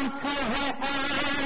آنکھ ہے آئے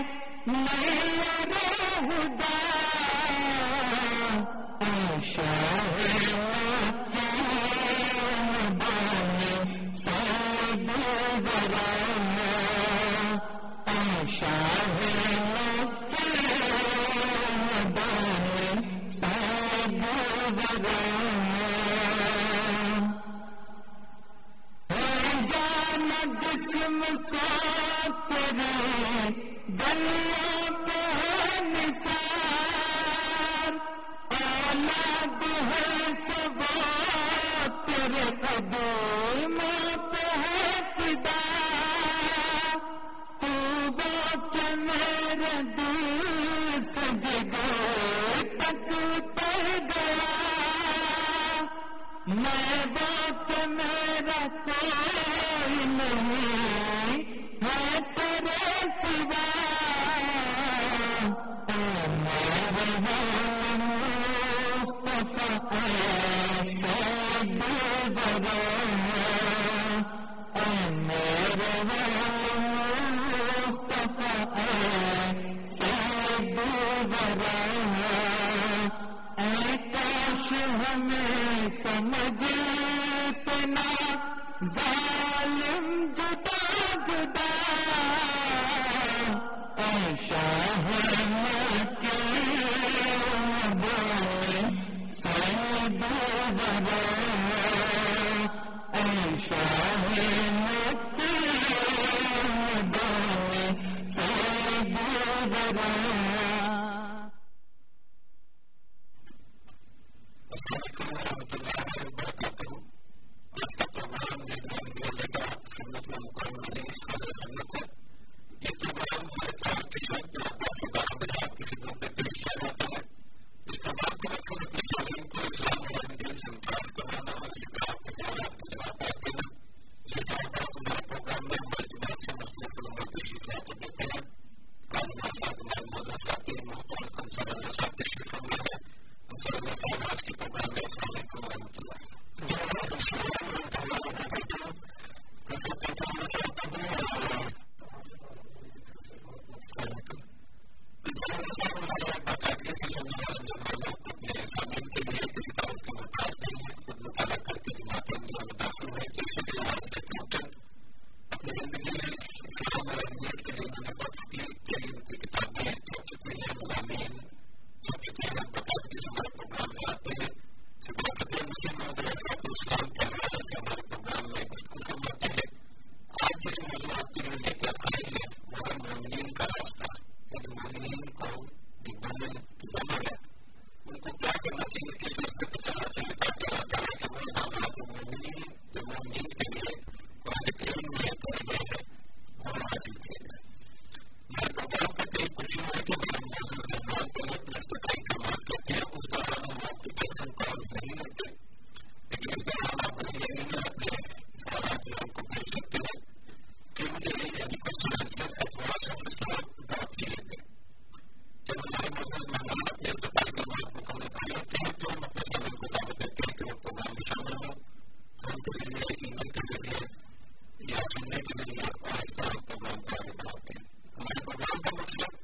کرنے کے لیے آپ آہستہ پروگرام کا آگے بڑھاتے ہیں ہمارے پروگرام کا مقصد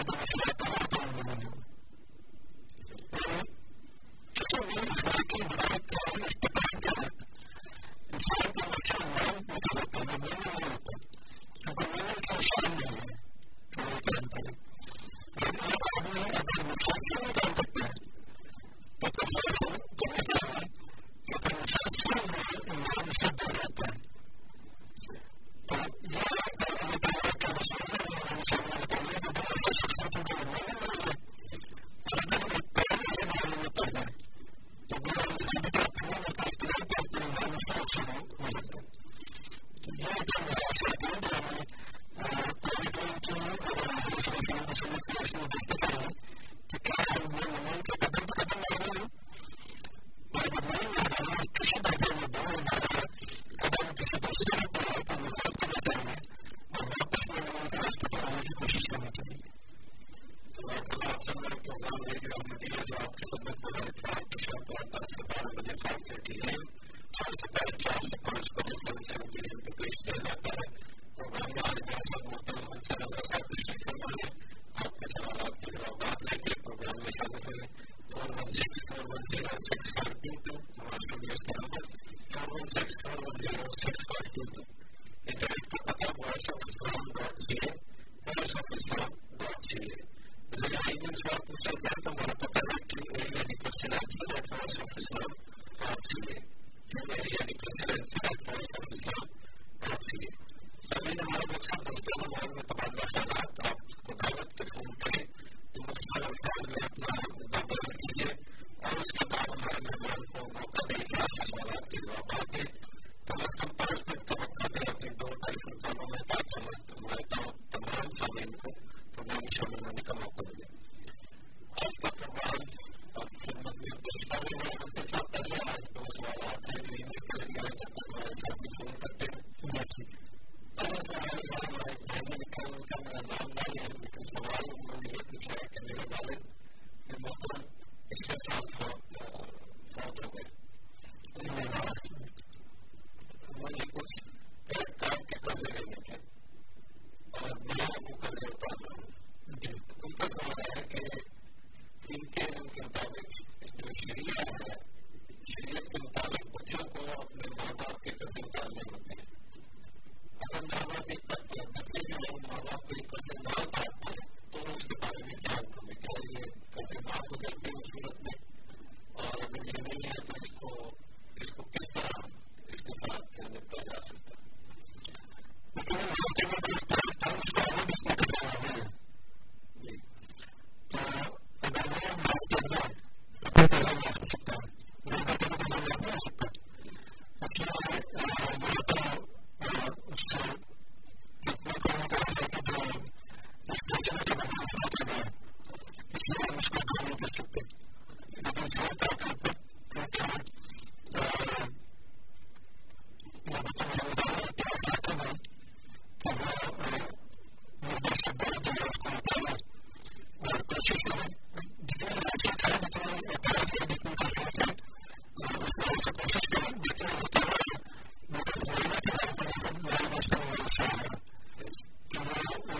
اندر م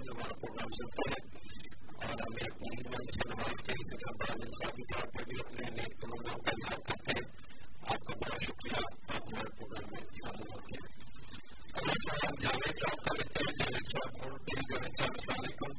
جب آپ ہیں اور ہمیں شکریہ پروگرام میں شامل ہوتے ہیں السلام علیکم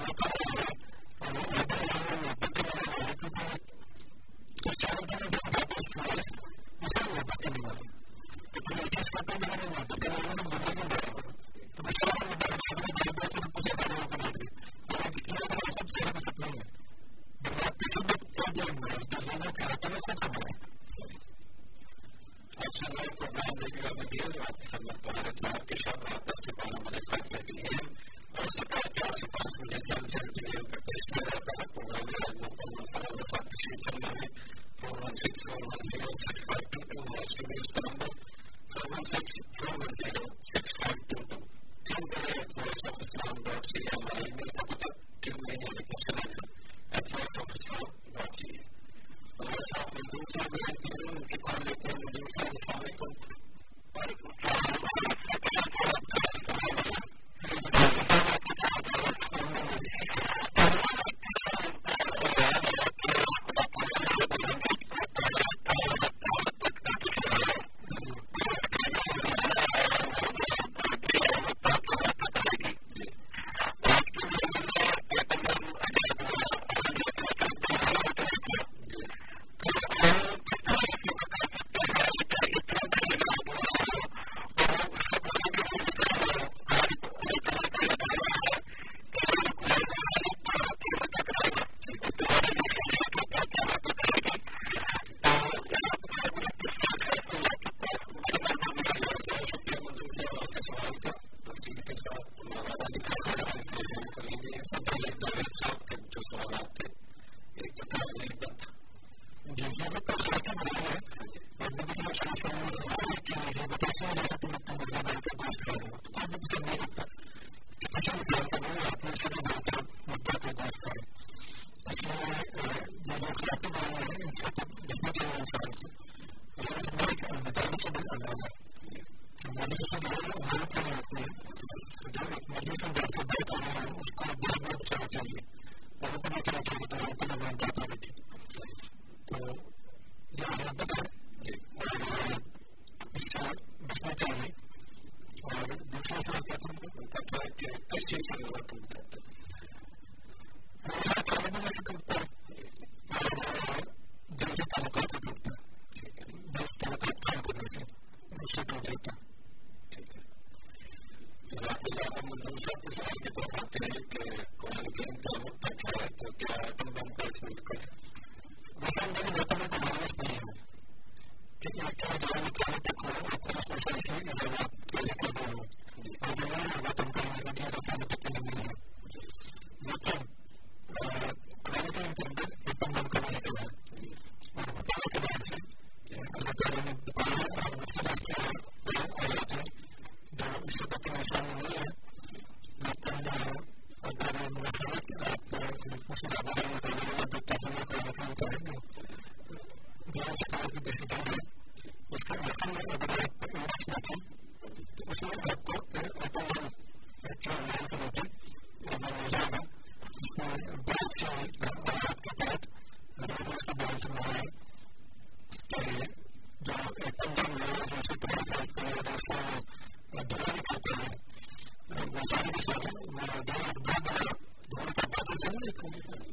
مسلم ہوں گے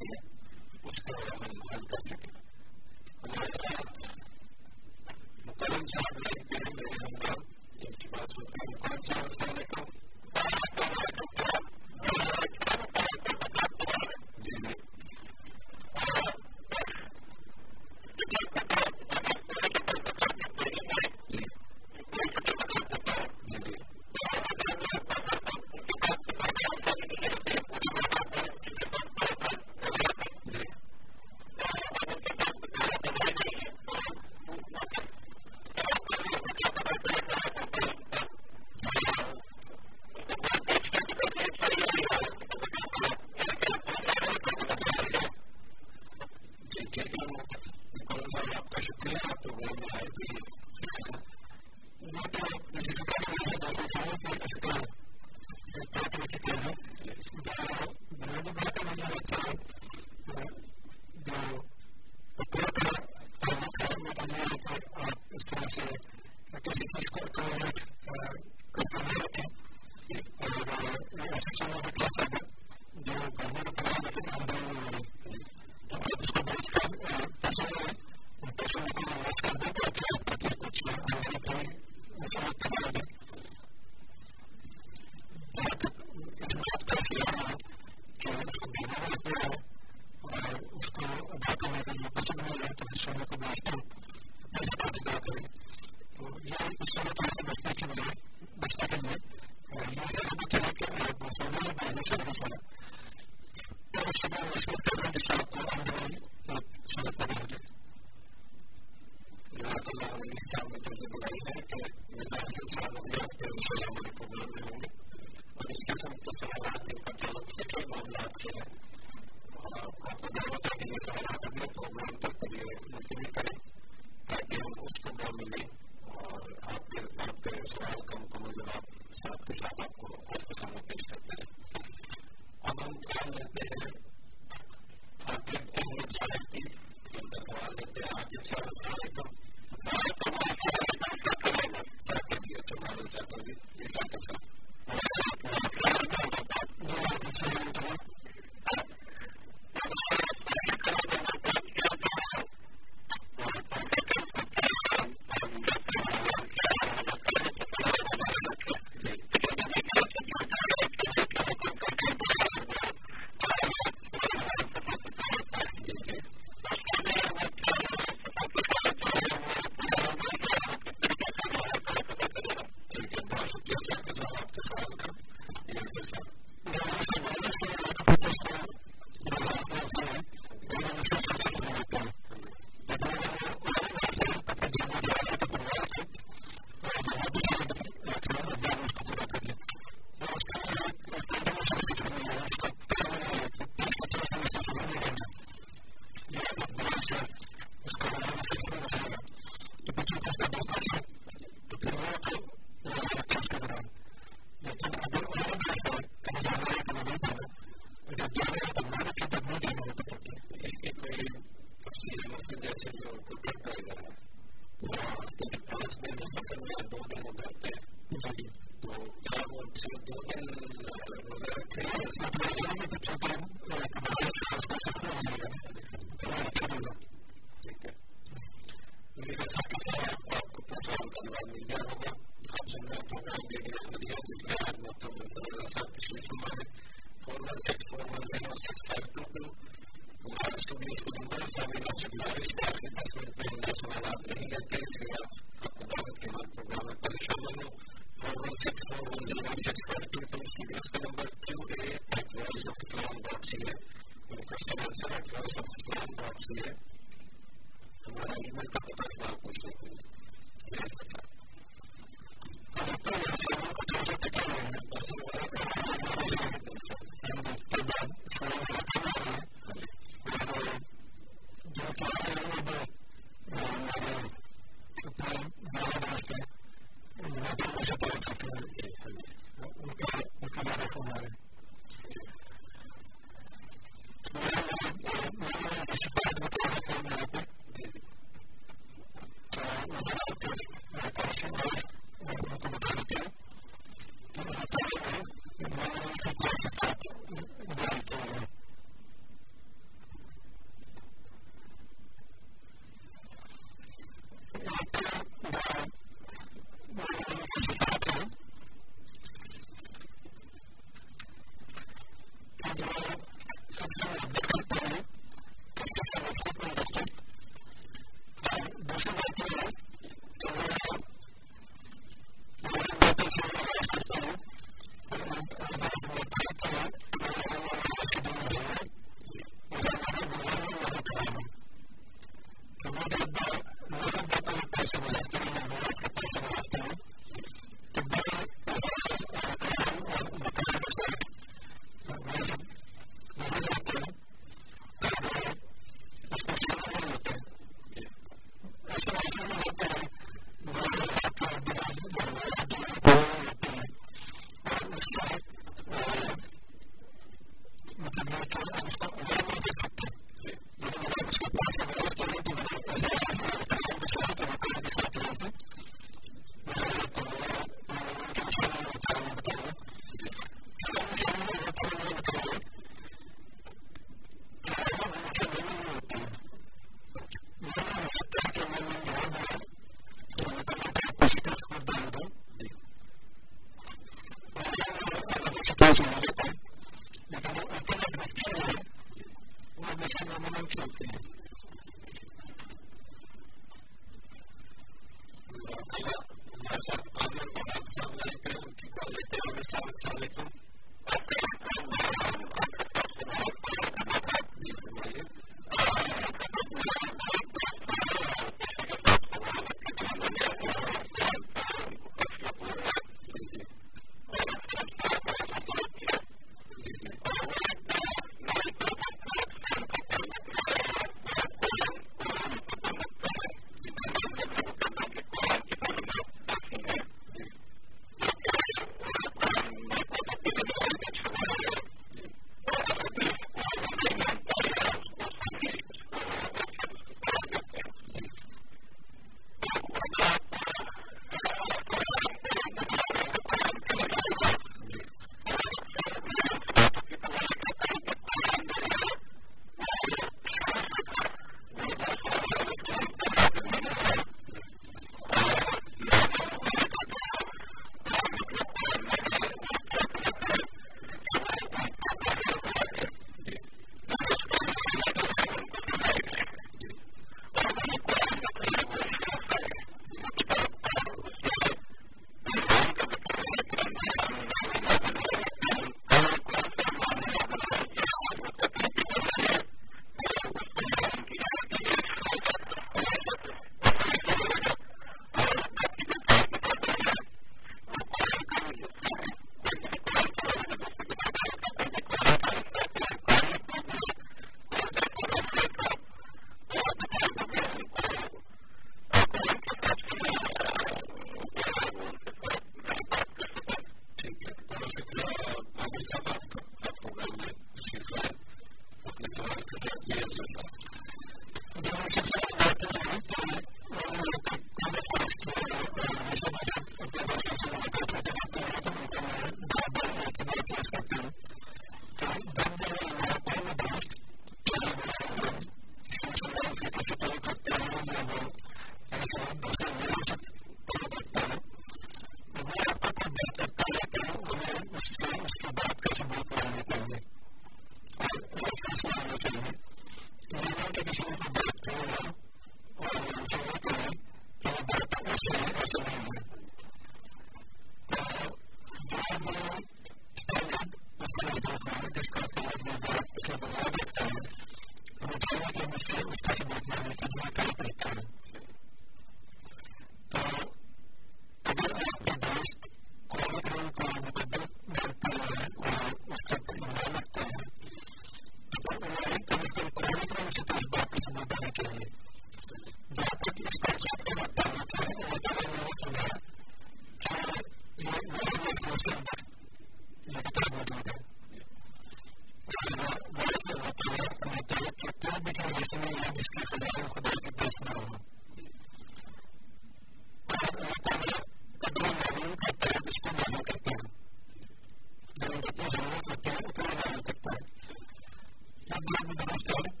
جاب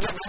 Thank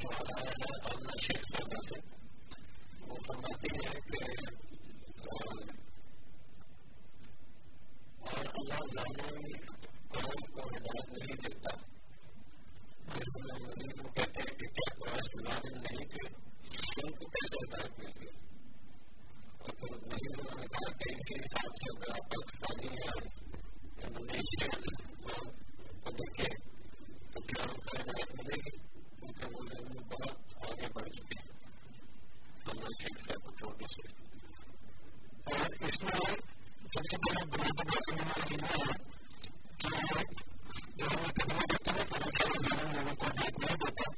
سوال اللہ شیخ صاحبہ سے وہ فرماتی ہے کہ اور اللہ ظالم قوم کو ہدایت نہیں دیتا۔ مزید وہ کہتے ہیں کہ کیا قرآن ظالم نہیں تھے ان کو کیسے ہدایت مل گئی اور پھر مزید انہوں نے کہا کہ اسی حساب سے اگر آپ پاکستانی اور انڈونیشیا کو دیکھیں تو کیا ان کو ہدایت ملے گی؟ کے بڑھ چکے شیخ صاحب چھوٹے سے اور اس میں سب سے پہلے بڑا بڑا سمجھنا یہ ہے کہ لوگوں کو دیکھ نہیں دیتا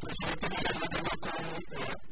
تو سوچتے لوگوں کو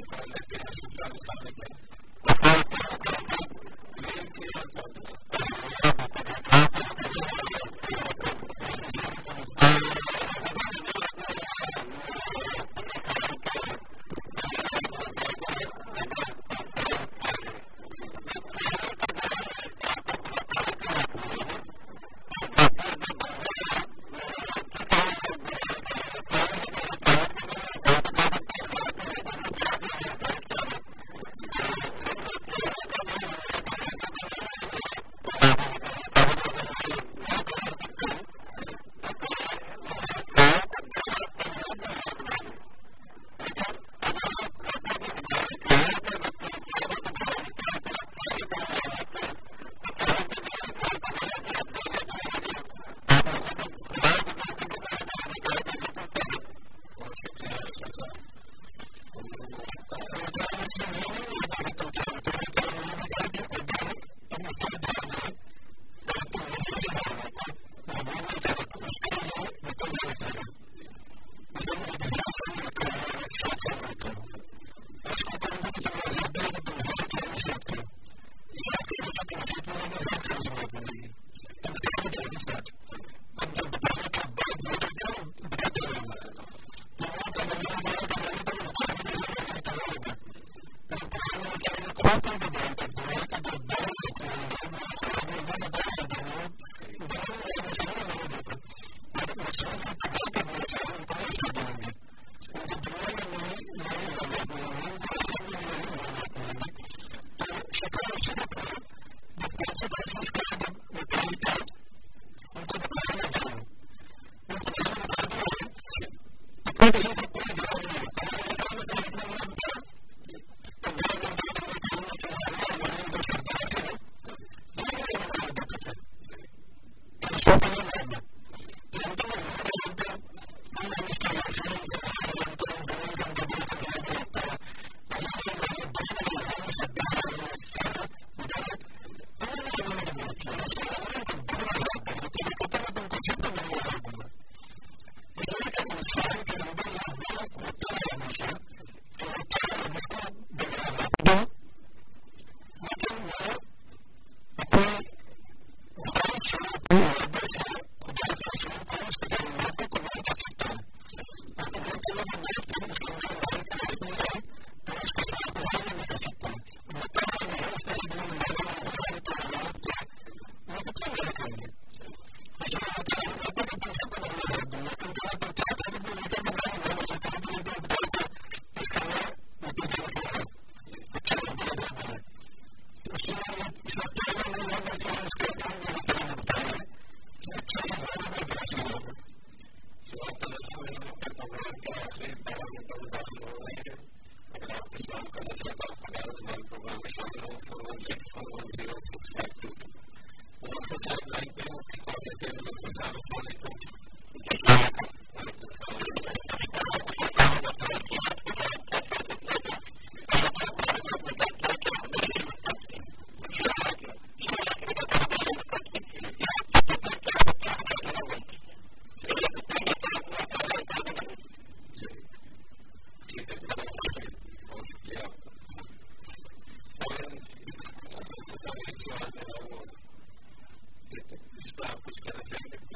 کی حالت ہے تو آپ کچھ کہنا چاہیں گے